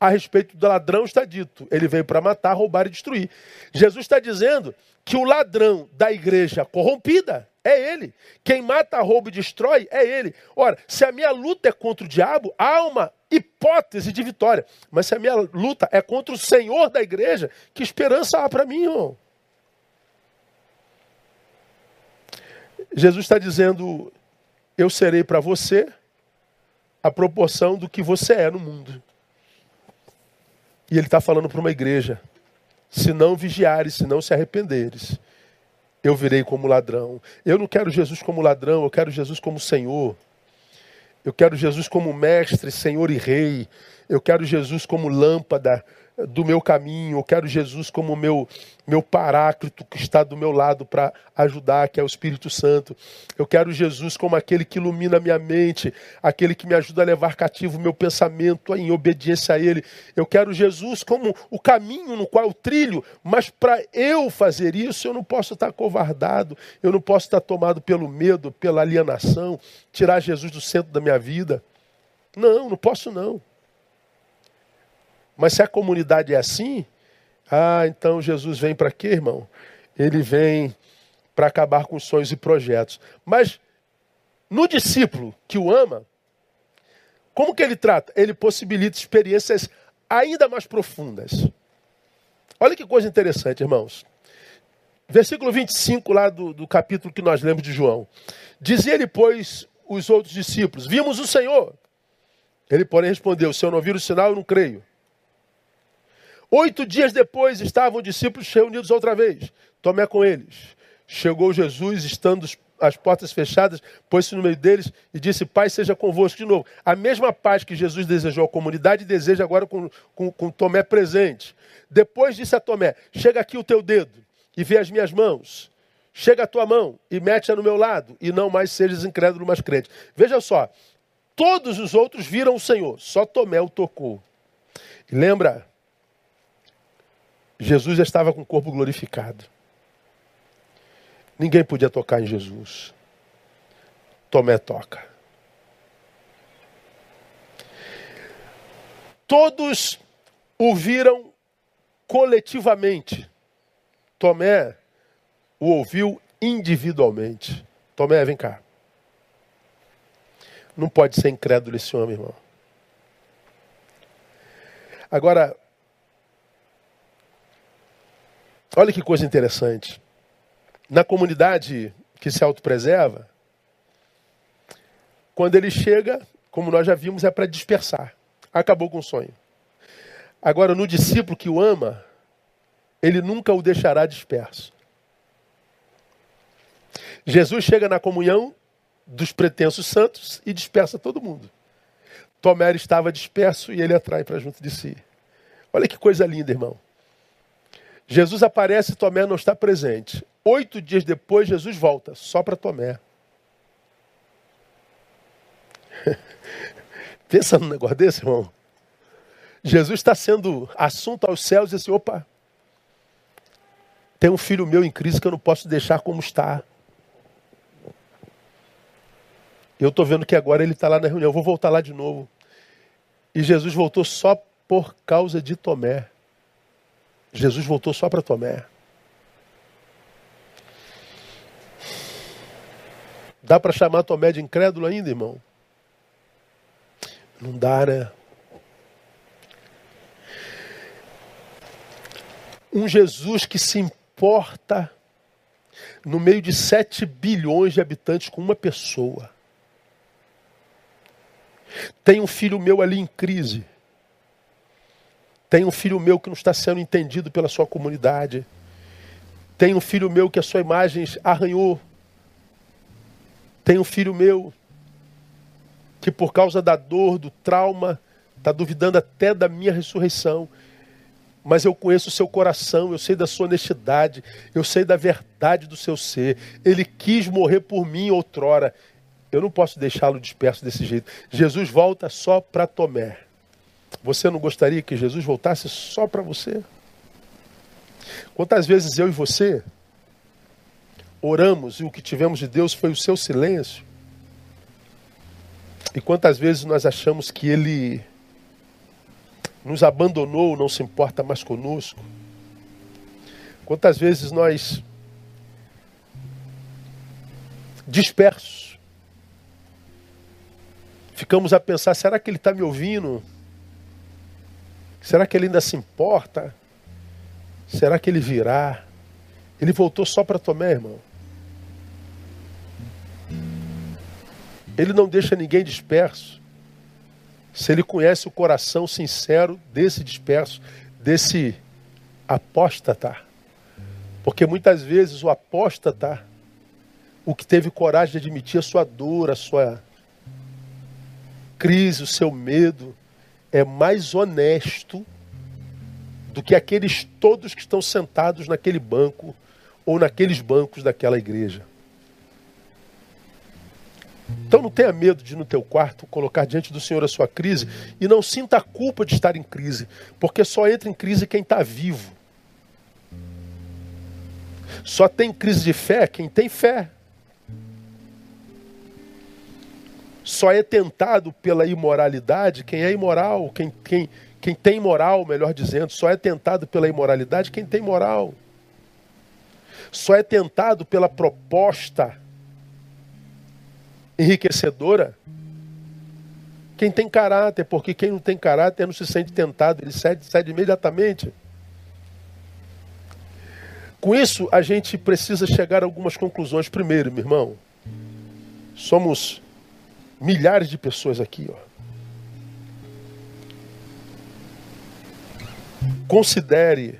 a respeito do ladrão está dito: ele veio para matar, roubar e destruir. Jesus está dizendo que o ladrão da igreja corrompida é ele. Quem mata, rouba e destrói é ele. Ora, se a minha luta é contra o diabo, há uma hipótese de vitória. Mas se a minha luta é contra o Senhor da igreja, que esperança há para mim, irmão? Jesus está dizendo: Eu serei para você a proporção do que você é no mundo. E ele está falando para uma igreja: se não vigiares, se não se arrependeres, eu virei como ladrão. Eu não quero Jesus como ladrão, eu quero Jesus como Senhor. Eu quero Jesus como mestre, Senhor e Rei. Eu quero Jesus como lâmpada do meu caminho. Eu quero Jesus como meu meu paráclito que está do meu lado para ajudar, que é o Espírito Santo. Eu quero Jesus como aquele que ilumina a minha mente, aquele que me ajuda a levar cativo o meu pensamento em obediência a Ele. Eu quero Jesus como o caminho no qual eu trilho, mas para eu fazer isso, eu não posso estar covardado, eu não posso estar tomado pelo medo, pela alienação, tirar Jesus do centro da minha vida. Não, não posso não. Mas se a comunidade é assim, ah, então Jesus vem para quê, irmão? Ele vem para acabar com sonhos e projetos. Mas no discípulo que o ama, como que ele trata? Ele possibilita experiências ainda mais profundas. Olha que coisa interessante, irmãos. Versículo 25 lá do, do capítulo que nós lemos de João. Dizia ele, pois, os outros discípulos, vimos o Senhor. Ele, porém, respondeu, se eu não vir o sinal, eu não creio. Oito dias depois estavam os discípulos reunidos outra vez. Tomé com eles. Chegou Jesus, estando as portas fechadas, pôs-se no meio deles e disse: Pai, seja convosco de novo. A mesma paz que Jesus desejou à comunidade, deseja agora com, com, com Tomé presente. Depois disse a Tomé: Chega aqui o teu dedo e vê as minhas mãos. Chega a tua mão e mete-a no meu lado, e não mais sejas incrédulo, mas crente. Veja só, todos os outros viram o Senhor, só Tomé o tocou. Lembra Jesus já estava com o corpo glorificado. Ninguém podia tocar em Jesus. Tomé toca. Todos o viram coletivamente. Tomé o ouviu individualmente. Tomé, vem cá. Não pode ser incrédulo esse homem, irmão. Agora, olha que coisa interessante. Na comunidade que se autopreserva, quando ele chega, como nós já vimos, é para dispersar. Acabou com o sonho. Agora, no discípulo que o ama, ele nunca o deixará disperso. Jesus chega na comunhão dos pretensos santos e dispersa todo mundo. Tomé estava disperso e ele atrai para junto de si. Olha que coisa linda, irmão. Jesus aparece e Tomé não está presente. Oito dias depois, Jesus volta, só para Tomé. Pensa num negócio desse, irmão. Jesus está sendo assunto aos céus e assim, opa, tem um filho meu em crise que eu não posso deixar como está. Eu estou vendo que agora ele está lá na reunião, eu vou voltar lá de novo. E Jesus voltou só por causa de Tomé. Jesus voltou só para Tomé. Dá para chamar Tomé de incrédulo ainda, irmão? Não dá, né? Um Jesus que se importa no meio de 7 bilhões de habitantes com uma pessoa. Tem um filho meu ali em crise. Tem um filho meu que não está sendo entendido pela sua comunidade. Tem um filho meu que a sua imagem arranhou. Tem um filho meu que por causa da dor, do trauma, está duvidando até da minha ressurreição. Mas eu conheço o seu coração, eu sei da sua honestidade, eu sei da verdade do seu ser. Ele quis morrer por mim outrora. Eu não posso deixá-lo disperso desse jeito. Jesus volta só para Tomé. Você não gostaria que Jesus voltasse só para você? Quantas vezes eu e você oramos e o que tivemos de Deus foi o seu silêncio? E quantas vezes nós achamos que Ele nos abandonou, não se importa mais conosco? Quantas vezes nós dispersos ficamos a pensar: será que ele está me ouvindo? Será que ele ainda se importa? Será que ele virá? Ele voltou só para Tomé, irmão. Ele não deixa ninguém disperso. Se ele conhece o coração sincero desse disperso, desse apóstata. Porque muitas vezes o apóstata, o que teve coragem de admitir a sua dor, a sua crise, o seu medo, é mais honesto do que aqueles todos que estão sentados naquele banco ou naqueles bancos daquela igreja. Então não tenha medo de no teu quarto colocar diante do Senhor a sua crise e não sinta a culpa de estar em crise, porque só entra em crise quem está vivo. Só tem crise de fé quem tem fé. Só é tentado pela imoralidade quem é imoral, quem, quem, quem tem moral, melhor dizendo. Só é tentado pela imoralidade quem tem moral. Só é tentado pela proposta enriquecedora quem tem caráter, porque quem não tem caráter não se sente tentado, ele cede, cede imediatamente. Com isso, a gente precisa chegar a algumas conclusões. Primeiro, meu irmão, somos milhares de pessoas aqui. Ó. Considere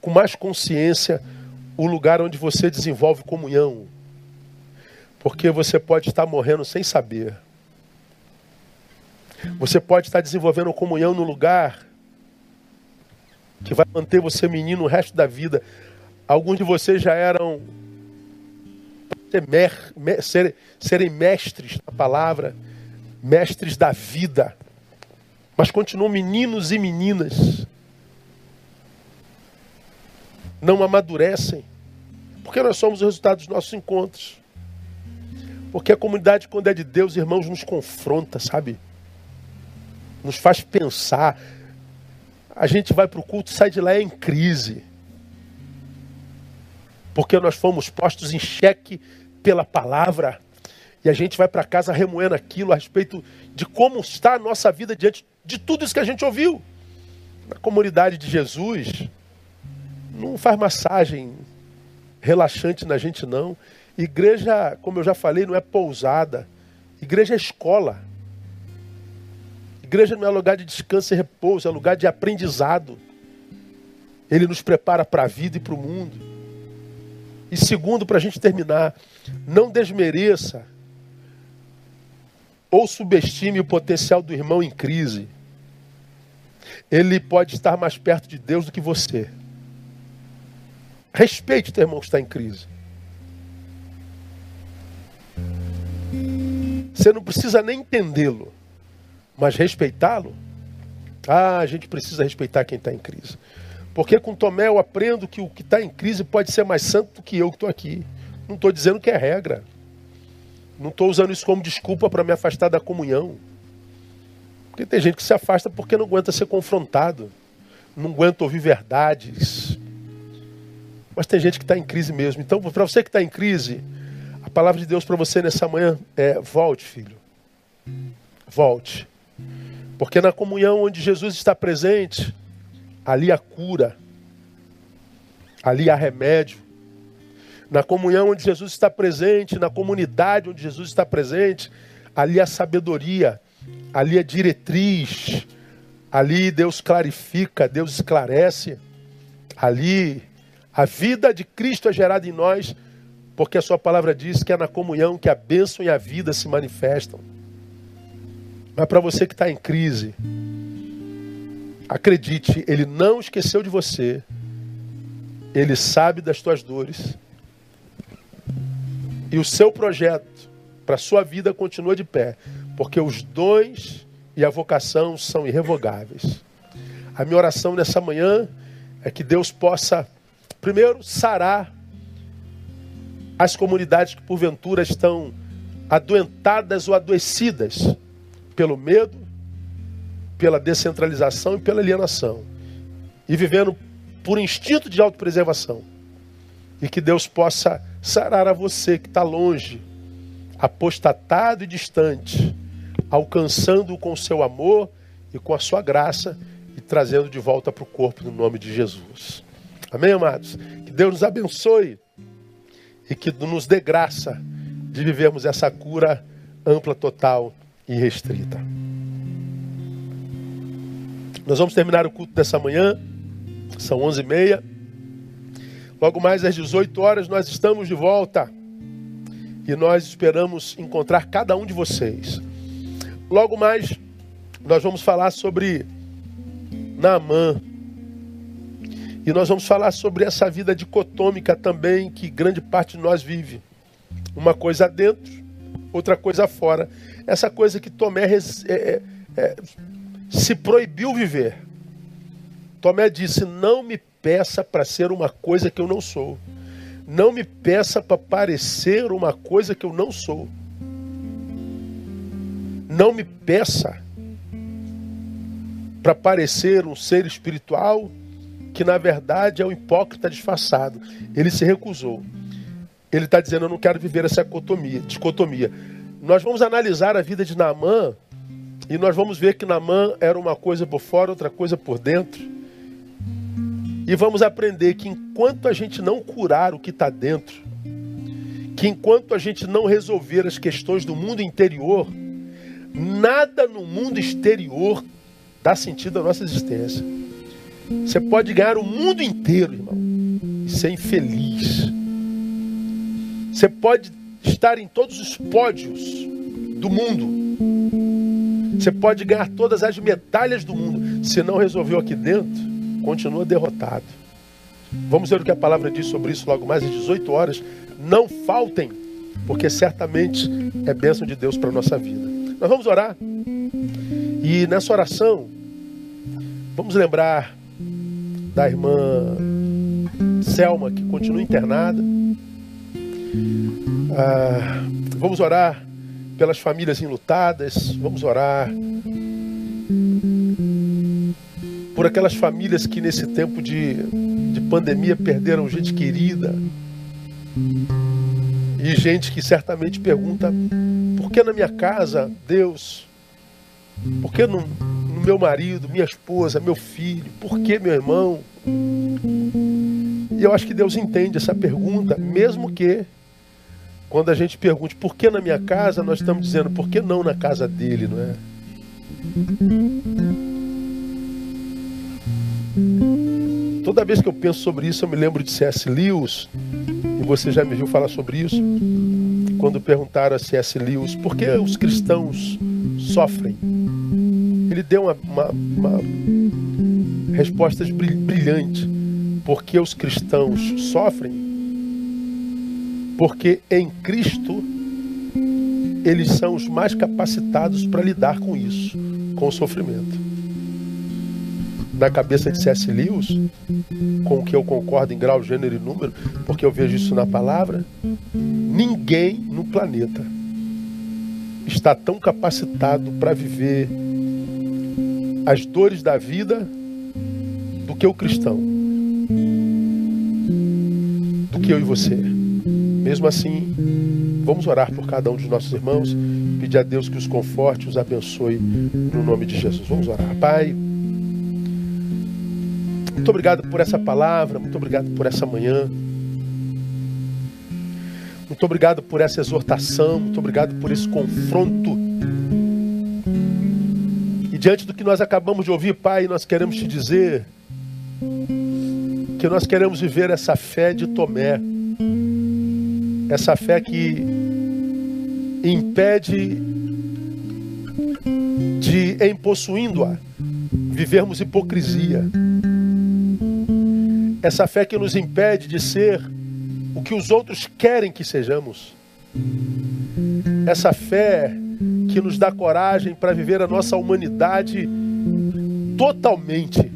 com mais consciência o lugar onde você desenvolve comunhão. Porque você pode estar morrendo sem saber. Você pode estar desenvolvendo comunhão no lugar que vai manter você menino o resto da vida. Alguns de vocês já eram mer, mer, ser, serem mestres da palavra, mestres da vida, mas continuam meninos e meninas. Não amadurecem, porque nós somos o resultado dos nossos encontros. Porque a comunidade, quando é de Deus, irmãos, nos confronta, sabe? Nos faz pensar. A gente vai para o culto, sai de lá em crise. Porque nós fomos postos em xeque pela palavra. E a gente vai para casa remoendo aquilo a respeito de como está a nossa vida diante de tudo isso que a gente ouviu. Na comunidade de Jesus, não faz massagem relaxante na gente, não. Igreja, como eu já falei, não é pousada. Igreja é escola. Igreja não é lugar de descanso e repouso, é lugar de aprendizado. Ele nos prepara para a vida e para o mundo. E segundo, para a gente terminar, não desmereça ou subestime o potencial do irmão em crise. Ele pode estar mais perto de Deus do que você. Respeite o teu irmão que está em crise. Você não precisa nem entendê-lo, mas respeitá-lo. Ah, a gente precisa respeitar quem está em crise. Porque com Tomé eu aprendo que o que está em crise pode ser mais santo do que eu que estou aqui. Não estou dizendo que é regra. Não estou usando isso como desculpa para me afastar da comunhão. Porque tem gente que se afasta porque não aguenta ser confrontado, não aguenta ouvir verdades. Mas tem gente que está em crise mesmo. Então, para você que está em crise, a palavra de Deus para você nessa manhã é: volte, filho. Volte. Porque na comunhão onde Jesus está presente, ali há cura, ali há remédio. Na comunhão onde Jesus está presente, na comunidade onde Jesus está presente, ali há sabedoria, ali há diretriz, ali Deus clarifica, Deus esclarece, ali a vida de Cristo é gerada em nós, porque a sua palavra diz que é na comunhão que a bênção e a vida se manifestam. Mas para você que está em crise, Acredite, Ele não esqueceu de você. Ele sabe das tuas dores. E o seu projeto para a sua vida continua de pé. Porque os dons e a vocação são irrevogáveis. A minha oração nessa manhã é que Deus possa, primeiro, sarar as comunidades que porventura estão adoentadas ou adoecidas pelo medo, pela descentralização e pela alienação. E vivendo por instinto de autopreservação. E que Deus possa sarar a você que está longe, apostatado e distante, alcançando-o com seu amor e com a sua graça e trazendo de volta para o corpo no nome de Jesus. Amém, amados? Que Deus nos abençoe e que nos dê graça de vivermos essa cura ampla, total e restrita. Nós vamos terminar o culto dessa manhã, são 11h30. Logo mais às 18 horas nós estamos de volta e nós esperamos encontrar cada um de vocês. Logo mais nós vamos falar sobre Naamã. E nós vamos falar sobre essa vida dicotômica também que grande parte de nós vive. Uma coisa dentro, outra coisa fora. Essa coisa que Tomé é, é, é, se proibiu viver. Tomé disse: Não me peça para ser uma coisa que eu não sou. Não me peça para parecer uma coisa que eu não sou. Não me peça para parecer um ser espiritual que na verdade é um hipócrita disfarçado. Ele se recusou. Ele está dizendo: Eu não quero viver essa dicotomia. Nós vamos analisar a vida de Naamã e nós vamos ver que Namã era uma coisa por fora, outra coisa por dentro. E vamos aprender que enquanto a gente não curar o que está dentro, que enquanto a gente não resolver as questões do mundo interior, nada no mundo exterior dá sentido à nossa existência. Você pode ganhar o mundo inteiro, irmão, e ser infeliz. Você pode estar em todos os pódios do mundo você pode ganhar todas as medalhas do mundo. Se não resolveu aqui dentro, continua derrotado. Vamos ver o que a palavra diz sobre isso logo mais às 18 horas. Não faltem, porque certamente é bênção de Deus para a nossa vida. Nós vamos orar. E nessa oração, vamos lembrar da irmã Selma, que continua internada. Ah, vamos orar pelas famílias enlutadas, vamos orar. Por aquelas famílias que nesse tempo de, de pandemia perderam gente querida. E gente que certamente pergunta: por que na minha casa, Deus? Por que no, no meu marido, minha esposa, meu filho? Por que meu irmão? E eu acho que Deus entende essa pergunta, mesmo que quando a gente pergunte por que na minha casa, nós estamos dizendo por que não na casa dele, não é? Toda vez que eu penso sobre isso, eu me lembro de C.S. Lewis, e você já me viu falar sobre isso, quando perguntaram a C.S. Lewis por que os cristãos sofrem. Ele deu uma, uma, uma resposta brilhante. Por que os cristãos sofrem? Porque em Cristo eles são os mais capacitados para lidar com isso, com o sofrimento na cabeça de C.S. Lewis, com o que eu concordo em grau, gênero e número, porque eu vejo isso na palavra, ninguém no planeta está tão capacitado para viver as dores da vida do que o cristão, do que eu e você. Mesmo assim, vamos orar por cada um dos nossos irmãos, pedir a Deus que os conforte, os abençoe no nome de Jesus. Vamos orar. Pai, muito obrigado por essa palavra, muito obrigado por essa manhã. Muito obrigado por essa exortação, muito obrigado por esse confronto. E diante do que nós acabamos de ouvir, Pai, nós queremos te dizer que nós queremos viver essa fé de Tomé. Essa fé que impede de, em possuindo-a, vivermos hipocrisia. Essa fé que nos impede de ser o que os outros querem que sejamos. Essa fé que nos dá coragem para viver a nossa humanidade totalmente,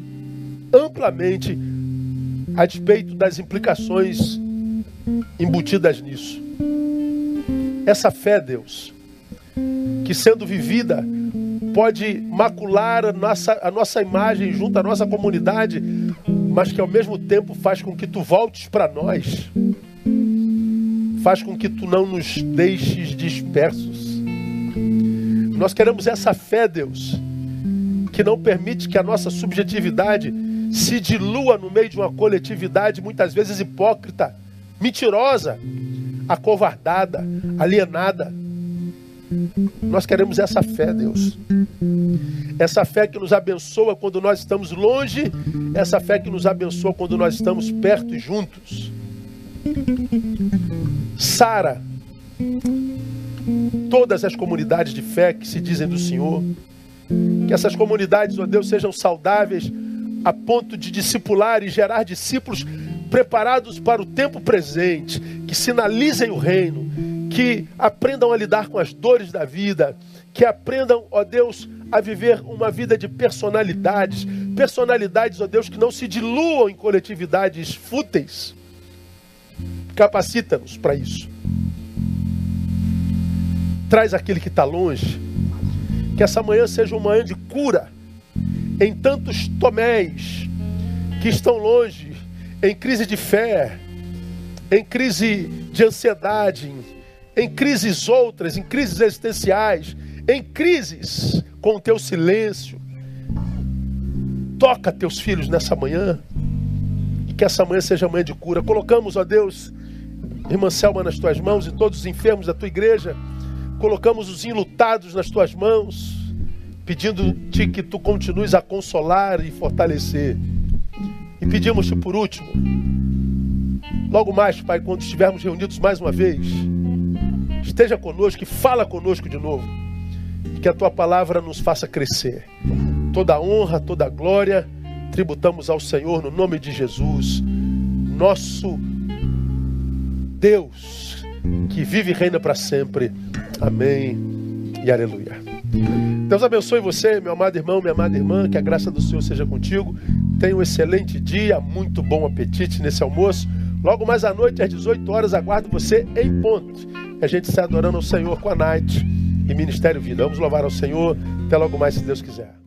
amplamente, a despeito das implicações embutidas nisso. Essa fé, Deus, que sendo vivida pode macular a nossa, a nossa imagem junto à nossa comunidade, mas que ao mesmo tempo faz com que tu voltes para nós, faz com que tu não nos deixes dispersos. Nós queremos essa fé, Deus, que não permite que a nossa subjetividade se dilua no meio de uma coletividade muitas vezes hipócrita, mentirosa, acovardada, alienada. Nós queremos essa fé, Deus. Essa fé que nos abençoa quando nós estamos longe, essa fé que nos abençoa quando nós estamos perto e juntos. Sara, todas as comunidades de fé que se dizem do Senhor, que essas comunidades, ó Deus, sejam saudáveis a ponto de discipular e gerar discípulos preparados para o tempo presente, que sinalizem o reino, que aprendam a lidar com as dores da vida, que aprendam, ó Deus, a viver uma vida de personalidades, personalidades, ó Deus, que não se diluam em coletividades fúteis. Capacita-nos para isso. Traz aquele que está longe, que essa manhã seja uma manhã de cura em tantos toméis que estão longe, em crise de fé, em crise de ansiedade, em crises outras, em crises existenciais, em crises com o teu silêncio. Toca teus filhos nessa manhã e que essa manhã seja manhã de cura. Colocamos, ó Deus, irmã Selma nas tuas mãos e todos os enfermos da tua igreja. Colocamos os enlutados nas tuas mãos, pedindo-te que tu continues a consolar e fortalecer. E pedimos-te por último, logo mais, Pai, quando estivermos reunidos mais uma vez, esteja conosco e fala conosco de novo. E que a tua palavra nos faça crescer. Toda honra, toda glória, tributamos ao Senhor no nome de Jesus, nosso Deus, que vive e reina para sempre. Amém e aleluia. Deus abençoe você, meu amado irmão, minha amada irmã, que a graça do Senhor seja contigo. Tenha um excelente dia, muito bom apetite nesse almoço. Logo mais à noite, às 18 horas, aguardo você em ponto a gente se adorando ao Senhor com a Night e Ministério Vida. Vamos louvar ao Senhor. Até logo mais, se Deus quiser.